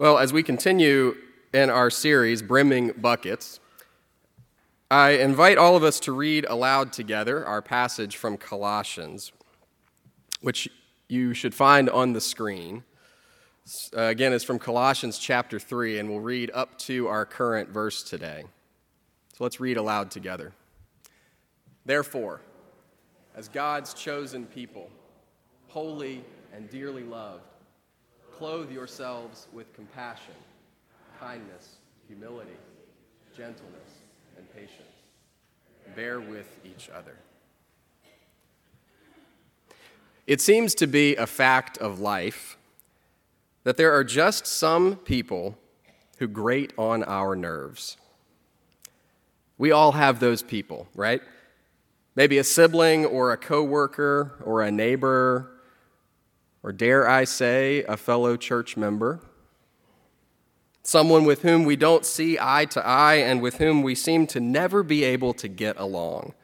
Well, as we continue in our series, Brimming Buckets, I invite all of us to read aloud together our passage from Colossians, which you should find on the screen. Uh, again, it's from Colossians chapter 3, and we'll read up to our current verse today. So let's read aloud together. Therefore, as God's chosen people, holy and dearly loved, clothe yourselves with compassion, kindness, humility, gentleness, and patience. Bear with each other. It seems to be a fact of life that there are just some people who grate on our nerves. We all have those people, right? Maybe a sibling or a coworker or a neighbor or dare I say, a fellow church member, someone with whom we don't see eye to eye and with whom we seem to never be able to get along.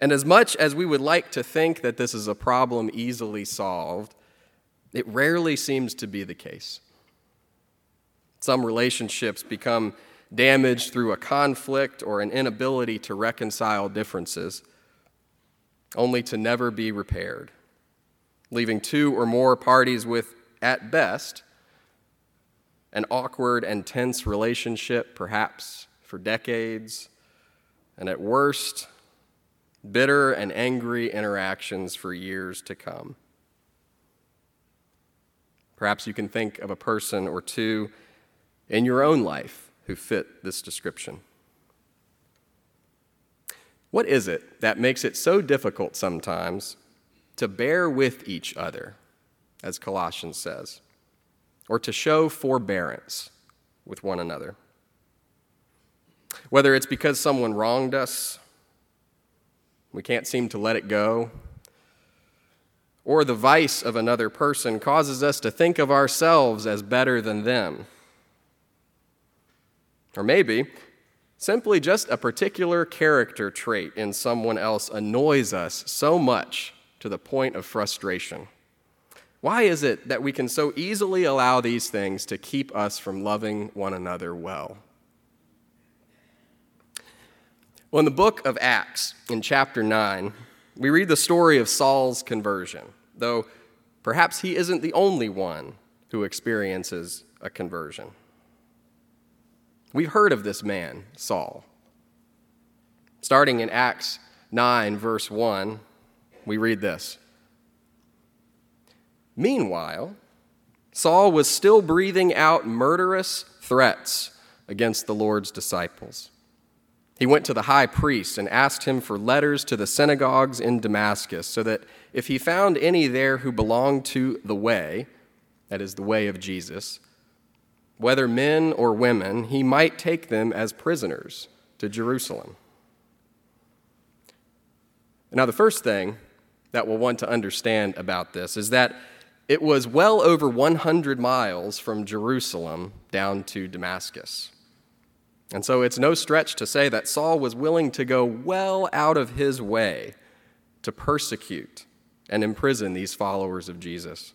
And as much as we would like to think that this is a problem easily solved, it rarely seems to be the case. Some relationships become damaged through a conflict or an inability to reconcile differences, only to never be repaired leaving two or more parties with, at best, an awkward and tense relationship, perhaps for decades, and at worst, bitter and angry interactions for years to come. Perhaps you can think of a person or two in your own life who fit this description. What is it that makes it so difficult sometimes to bear with each other, as Colossians says, or to show forbearance with one another. Whether it's because someone wronged us, we can't seem to let it go, or the vice of another person causes us to think of ourselves as better than them. Or maybe simply just a particular character trait in someone else annoys us so much to the point of frustration. Why is it that we can so easily allow these things to keep us from loving one another well? Well, in the book of Acts, in chapter 9, we read the story of Saul's conversion, though perhaps he isn't the only one who experiences a conversion. We've heard of this man, Saul. Starting in Acts 9, verse 1, we read this. Meanwhile, Saul was still breathing out murderous threats against the Lord's disciples. He went to the high priest and asked him for letters to the synagogues in Damascus, so that if he found any there who belonged to the way, that is, the way of Jesus, whether men or women, he might take them as prisoners to Jerusalem. Now, the first thing that we'll want to understand about this is that it was well over 100 miles from Jerusalem down to Damascus. And so it's no stretch to say that Saul was willing to go well out of his way to persecute and imprison these followers of Jesus.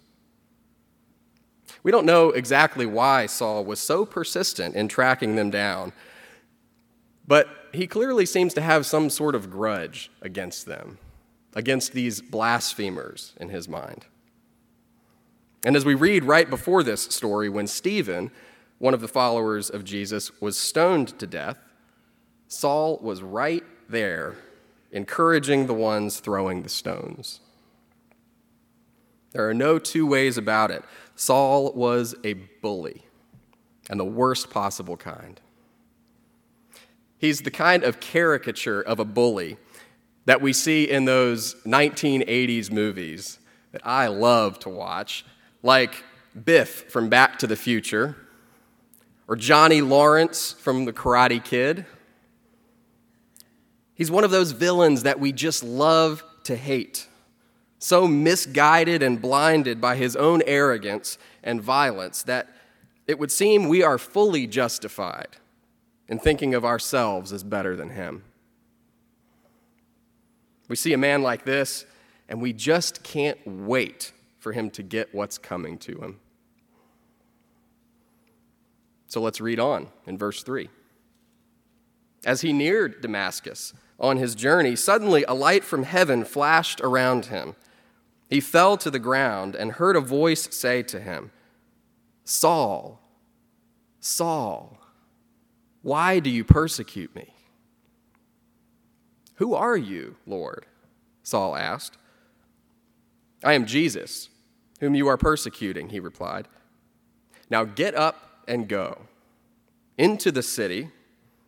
We don't know exactly why Saul was so persistent in tracking them down, but he clearly seems to have some sort of grudge against them against these blasphemers in his mind. And as we read right before this story, when Stephen, one of the followers of Jesus, was stoned to death, Saul was right there encouraging the ones throwing the stones. There are no two ways about it. Saul was a bully, and the worst possible kind. He's the kind of caricature of a bully that we see in those 1980s movies that I love to watch, like Biff from Back to the Future, or Johnny Lawrence from The Karate Kid. He's one of those villains that we just love to hate, so misguided and blinded by his own arrogance and violence that it would seem we are fully justified in thinking of ourselves as better than him. We see a man like this, and we just can't wait for him to get what's coming to him. So let's read on in verse 3. As he neared Damascus on his journey, suddenly a light from heaven flashed around him. He fell to the ground and heard a voice say to him, Saul, Saul, why do you persecute me? Who are you, Lord? Saul asked. I am Jesus, whom you are persecuting, he replied. Now get up and go into the city,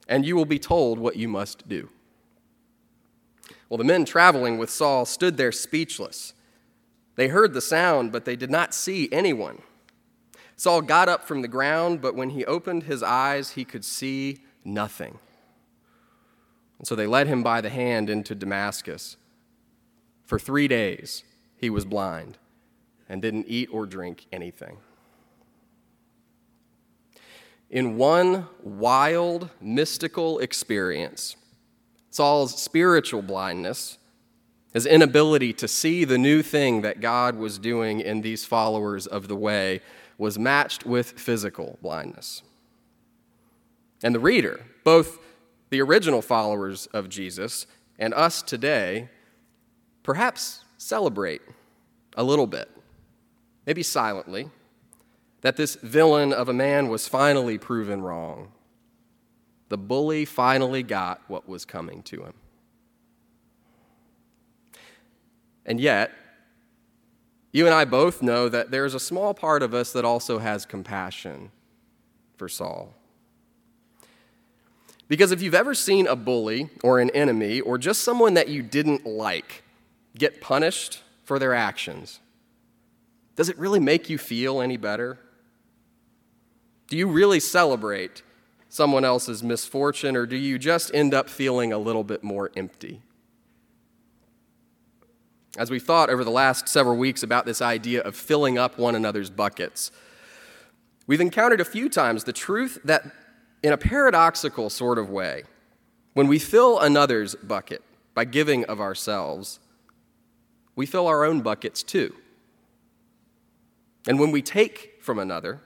and you will be told what you must do. Well, the men traveling with Saul stood there speechless. They heard the sound, but they did not see anyone. Saul got up from the ground, but when he opened his eyes, he could see nothing. And so they led him by the hand into Damascus. For three days he was blind and didn't eat or drink anything. In one wild, mystical experience, Saul's spiritual blindness, his inability to see the new thing that God was doing in these followers of the way, was matched with physical blindness. And the reader, both the original followers of Jesus and us today, perhaps celebrate a little bit, maybe silently, that this villain of a man was finally proven wrong. The bully finally got what was coming to him. And yet, you and I both know that there's a small part of us that also has compassion for Saul. Because if you've ever seen a bully or an enemy or just someone that you didn't like get punished for their actions, does it really make you feel any better? Do you really celebrate someone else's misfortune or do you just end up feeling a little bit more empty? As we thought over the last several weeks about this idea of filling up one another's buckets, we've encountered a few times the truth that in a paradoxical sort of way, when we fill another's bucket by giving of ourselves, we fill our own buckets too. And when we take from another,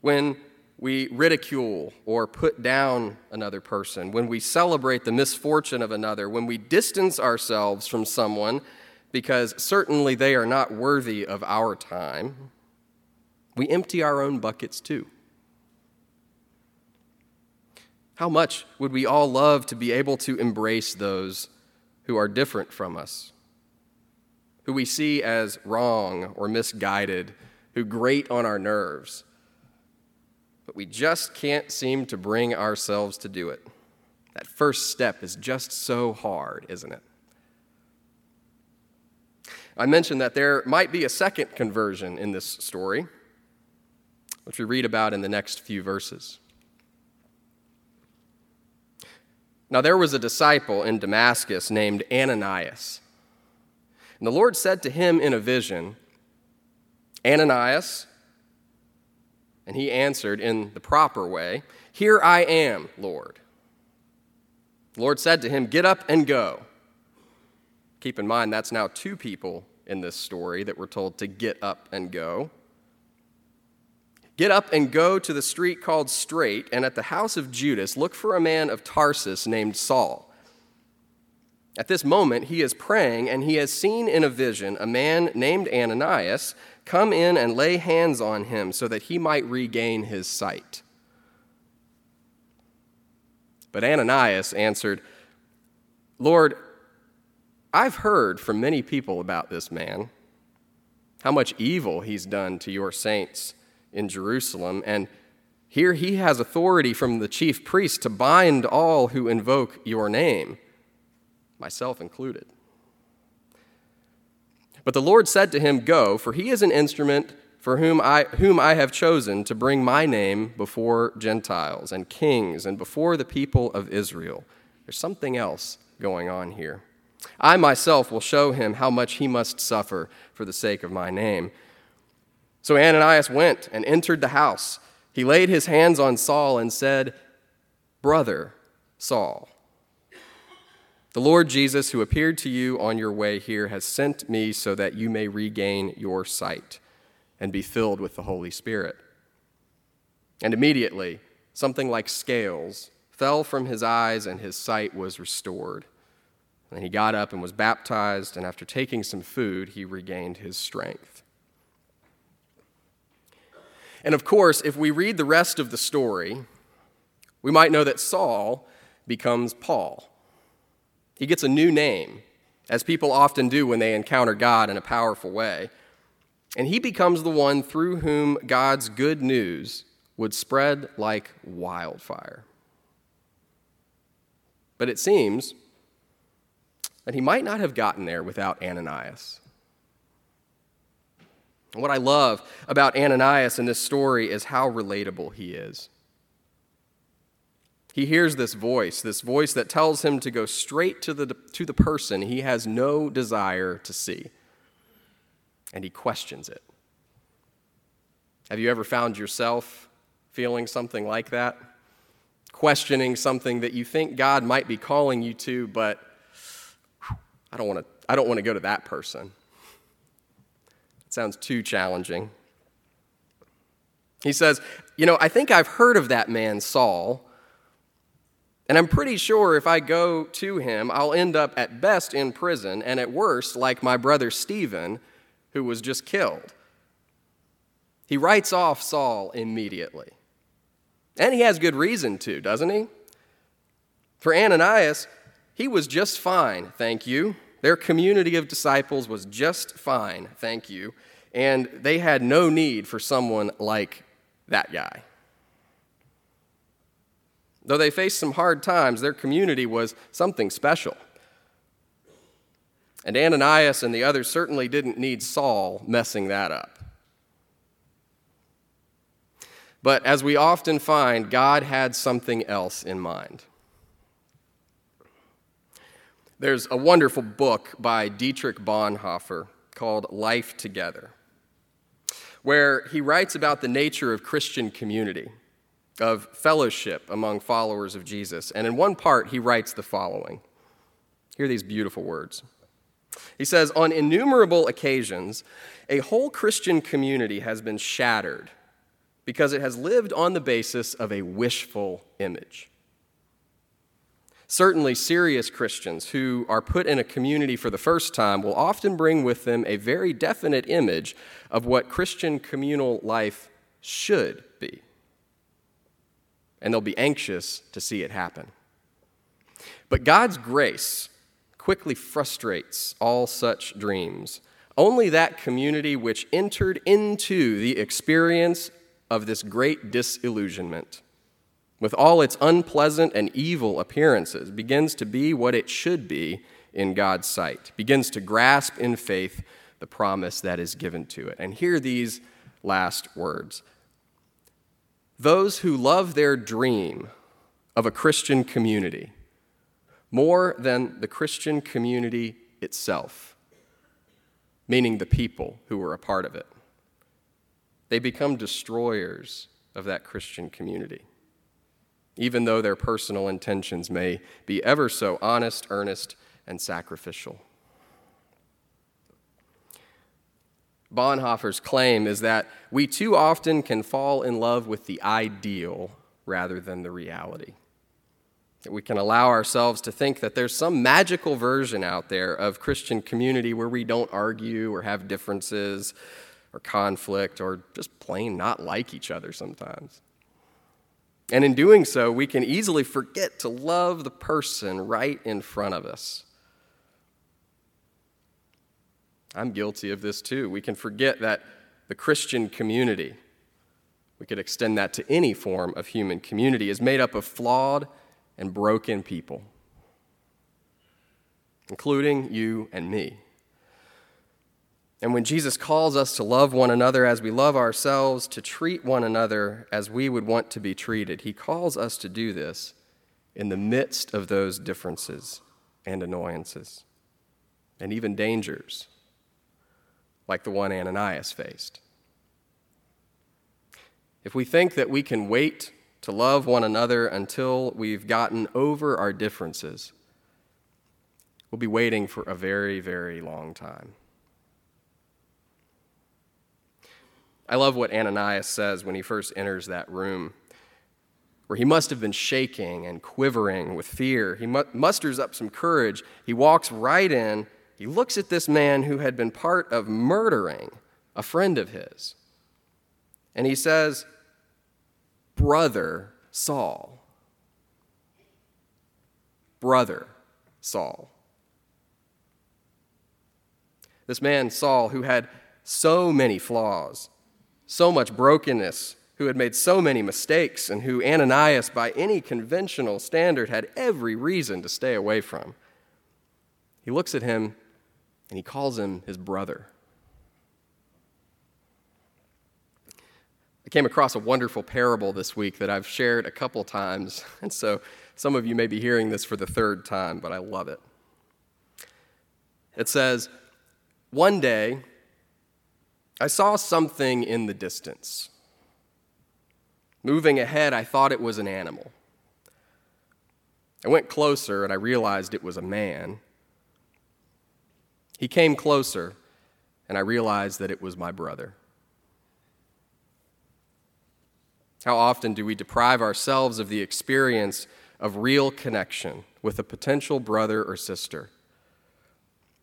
when we ridicule or put down another person, when we celebrate the misfortune of another, when we distance ourselves from someone because certainly they are not worthy of our time, we empty our own buckets too. How much would we all love to be able to embrace those who are different from us, who we see as wrong or misguided, who grate on our nerves? But we just can't seem to bring ourselves to do it. That first step is just so hard, isn't it? I mentioned that there might be a second conversion in this story, which we read about in the next few verses. Now, there was a disciple in Damascus named Ananias. And the Lord said to him in a vision, Ananias, and he answered in the proper way, Here I am, Lord. The Lord said to him, Get up and go. Keep in mind, that's now two people in this story that were told to get up and go. Get up and go to the street called Straight, and at the house of Judas, look for a man of Tarsus named Saul. At this moment, he is praying, and he has seen in a vision a man named Ananias come in and lay hands on him so that he might regain his sight. But Ananias answered, Lord, I've heard from many people about this man, how much evil he's done to your saints in Jerusalem. And here he has authority from the chief priest to bind all who invoke your name, myself included. But the Lord said to him, Go, for he is an instrument for whom I, whom I have chosen to bring my name before Gentiles and kings and before the people of Israel. There's something else going on here. I myself will show him how much he must suffer for the sake of my name. So Ananias went and entered the house. He laid his hands on Saul and said, Brother Saul, the Lord Jesus, who appeared to you on your way here, has sent me so that you may regain your sight and be filled with the Holy Spirit. And immediately, something like scales fell from his eyes, and his sight was restored. And he got up and was baptized, and after taking some food, he regained his strength. And of course, if we read the rest of the story, we might know that Saul becomes Paul. He gets a new name, as people often do when they encounter God in a powerful way. And he becomes the one through whom God's good news would spread like wildfire. But it seems that he might not have gotten there without Ananias. What I love about Ananias in this story is how relatable he is. He hears this voice, this voice that tells him to go straight to the, to the person he has no desire to see. And he questions it. Have you ever found yourself feeling something like that? Questioning something that you think God might be calling you to, but I don't want to, I don't want to go to that person. It sounds too challenging. He says, You know, I think I've heard of that man, Saul. And I'm pretty sure if I go to him, I'll end up at best in prison and at worst like my brother Stephen, who was just killed. He writes off Saul immediately. And he has good reason to, doesn't he? For Ananias, he was just fine, thank you. Their community of disciples was just fine, thank you. And they had no need for someone like that guy. Though they faced some hard times, their community was something special. And Ananias and the others certainly didn't need Saul messing that up. But as we often find, God had something else in mind. There's a wonderful book by Dietrich Bonhoeffer called Life Together, where he writes about the nature of Christian community of fellowship among followers of Jesus. And in one part, he writes the following Hear these beautiful words. He says, On innumerable occasions, a whole Christian community has been shattered because it has lived on the basis of a wishful image. Certainly, serious Christians who are put in a community for the first time will often bring with them a very definite image of what Christian communal life should be and they'll be anxious to see it happen. But God's grace quickly frustrates all such dreams. Only that community which entered into the experience of this great disillusionment, with all its unpleasant and evil appearances, begins to be what it should be in God's sight, begins to grasp in faith the promise that is given to it. And hear these last words those who love their dream of a Christian community more than the Christian community itself, meaning the people who were a part of it. They become destroyers of that Christian community, even though their personal intentions may be ever so honest, earnest, and sacrificial. Bonhoeffer's claim is that we too often can fall in love with the ideal rather than the reality. That we can allow ourselves to think that there's some magical version out there of Christian community where we don't argue or have differences or conflict or just plain not like each other sometimes. And in doing so, we can easily forget to love the person right in front of us. I'm guilty of this too. We can forget that the Christian community, we could extend that to any form of human community, is made up of flawed and broken people, including you and me. And when Jesus calls us to love one another as we love ourselves, to treat one another as we would want to be treated, he calls us to do this in the midst of those differences and annoyances and even dangers like the one Ananias faced. If we think that we can wait to love one another until we've gotten over our differences, we'll be waiting for a very, very long time. I love what Ananias says when he first enters that room, where he must have been shaking and quivering with fear. He musters up some courage. He walks right in. He looks at this man who had been part of murdering a friend of his. And he says, Brother Saul. Brother Saul. This man, Saul, who had so many flaws, so much brokenness, who had made so many mistakes, and who Ananias, by any conventional standard, had every reason to stay away from. He looks at him and he calls him his brother. I came across a wonderful parable this week that I've shared a couple times, and so some of you may be hearing this for the third time, but I love it. It says, One day, I saw something in the distance. Moving ahead, I thought it was an animal. I went closer and I realized it was a man. He came closer and I realized that it was my brother. How often do we deprive ourselves of the experience of real connection with a potential brother or sister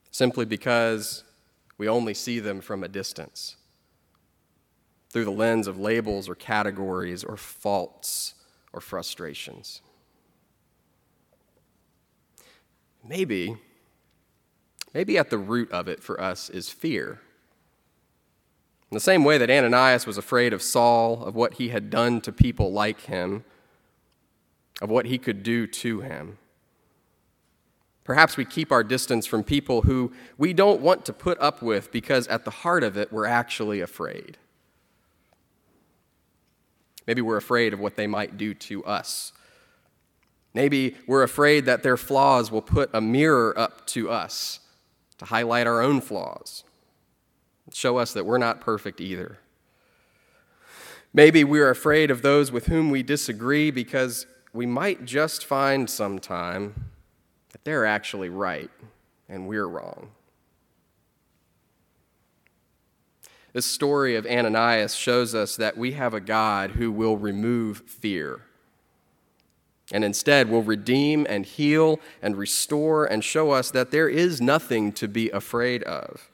simply because we only see them from a distance through the lens of labels or categories or faults or frustrations. Maybe, maybe at the root of it for us is fear. In the same way that Ananias was afraid of Saul, of what he had done to people like him, of what he could do to him. Perhaps we keep our distance from people who we don't want to put up with because at the heart of it, we're actually afraid. Maybe we're afraid of what they might do to us. Maybe we're afraid that their flaws will put a mirror up to us to highlight our own flaws, show us that we're not perfect either. Maybe we're afraid of those with whom we disagree because we might just find sometime that they're actually right and we're wrong. This story of Ananias shows us that we have a God who will remove fear and instead will redeem and heal and restore and show us that there is nothing to be afraid of.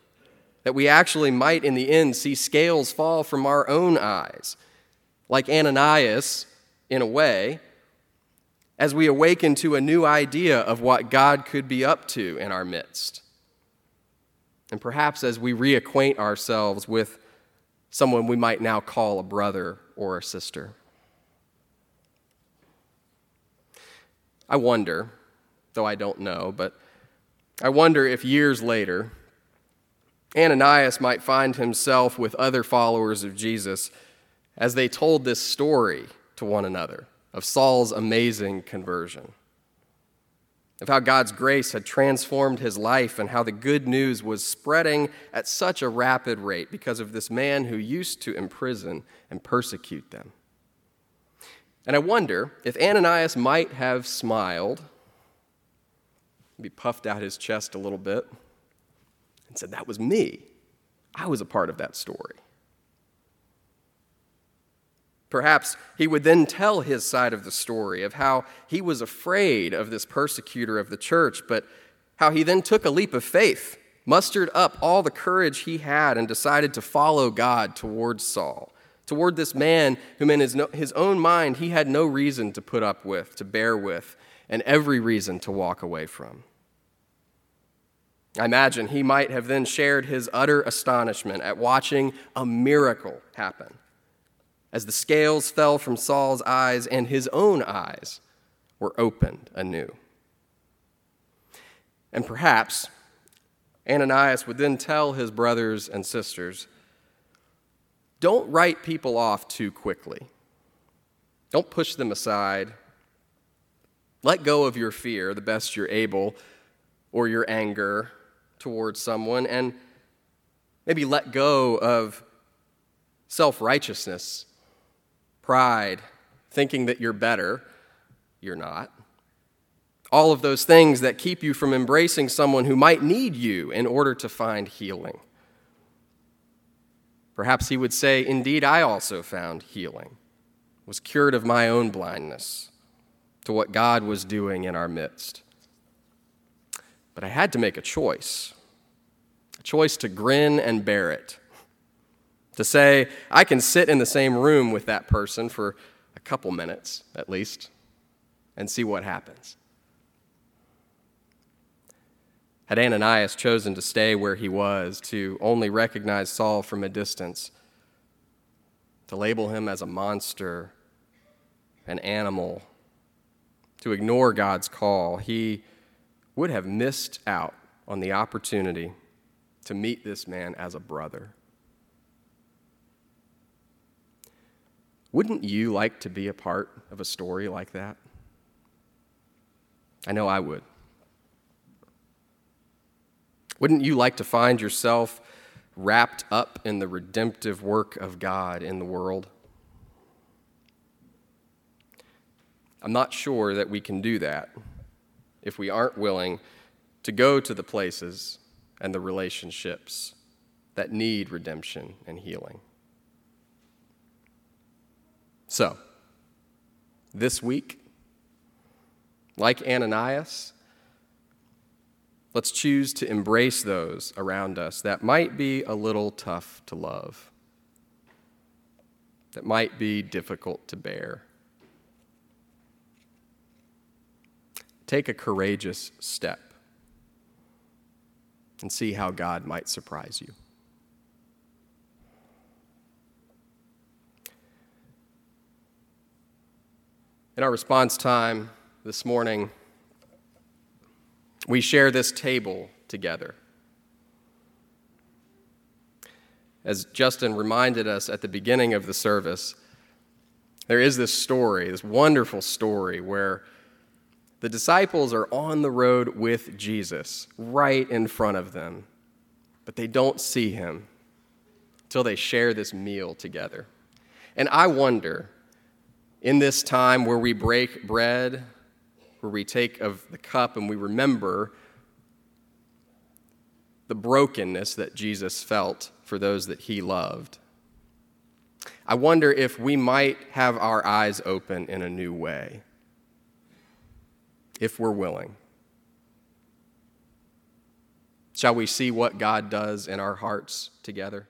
That we actually might, in the end, see scales fall from our own eyes, like Ananias, in a way, as we awaken to a new idea of what God could be up to in our midst. And perhaps as we reacquaint ourselves with someone we might now call a brother or a sister. I wonder, though I don't know, but I wonder if years later, Ananias might find himself with other followers of Jesus as they told this story to one another of Saul's amazing conversion, of how God's grace had transformed his life and how the good news was spreading at such a rapid rate because of this man who used to imprison and persecute them. And I wonder if Ananias might have smiled, maybe puffed out his chest a little bit, and said, That was me. I was a part of that story. Perhaps he would then tell his side of the story of how he was afraid of this persecutor of the church, but how he then took a leap of faith, mustered up all the courage he had, and decided to follow God towards Saul, toward this man whom in his, no, his own mind he had no reason to put up with, to bear with, and every reason to walk away from. I imagine he might have then shared his utter astonishment at watching a miracle happen as the scales fell from Saul's eyes and his own eyes were opened anew. And perhaps, Ananias would then tell his brothers and sisters don't write people off too quickly, don't push them aside. Let go of your fear the best you're able, or your anger towards someone, and maybe let go of self righteousness, pride, thinking that you're better. You're not all of those things that keep you from embracing someone who might need you in order to find healing. Perhaps he would say, Indeed, I also found healing, was cured of my own blindness to what God was doing in our midst. But I had to make a choice a choice to grin and bear it. To say, I can sit in the same room with that person for a couple minutes at least and see what happens. Had Ananias chosen to stay where he was, to only recognize Saul from a distance, to label him as a monster, an animal, to ignore God's call, he would have missed out on the opportunity to meet this man as a brother. Wouldn't you like to be a part of a story like that? I know I would. Wouldn't you like to find yourself wrapped up in the redemptive work of God in the world? I'm not sure that we can do that if we aren't willing to go to the places and the relationships that need redemption and healing. So, this week, like Ananias, Let's choose to embrace those around us that might be a little tough to love, that might be difficult to bear. Take a courageous step and see how God might surprise you. In our response time this morning, we share this table together. As Justin reminded us at the beginning of the service, there is this story, this wonderful story, where the disciples are on the road with Jesus right in front of them, but they don't see him until they share this meal together. And I wonder, in this time where we break bread where we take of the cup and we remember the brokenness that Jesus felt for those that he loved. I wonder if we might have our eyes open in a new way, if we're willing. Shall we see what God does in our hearts together?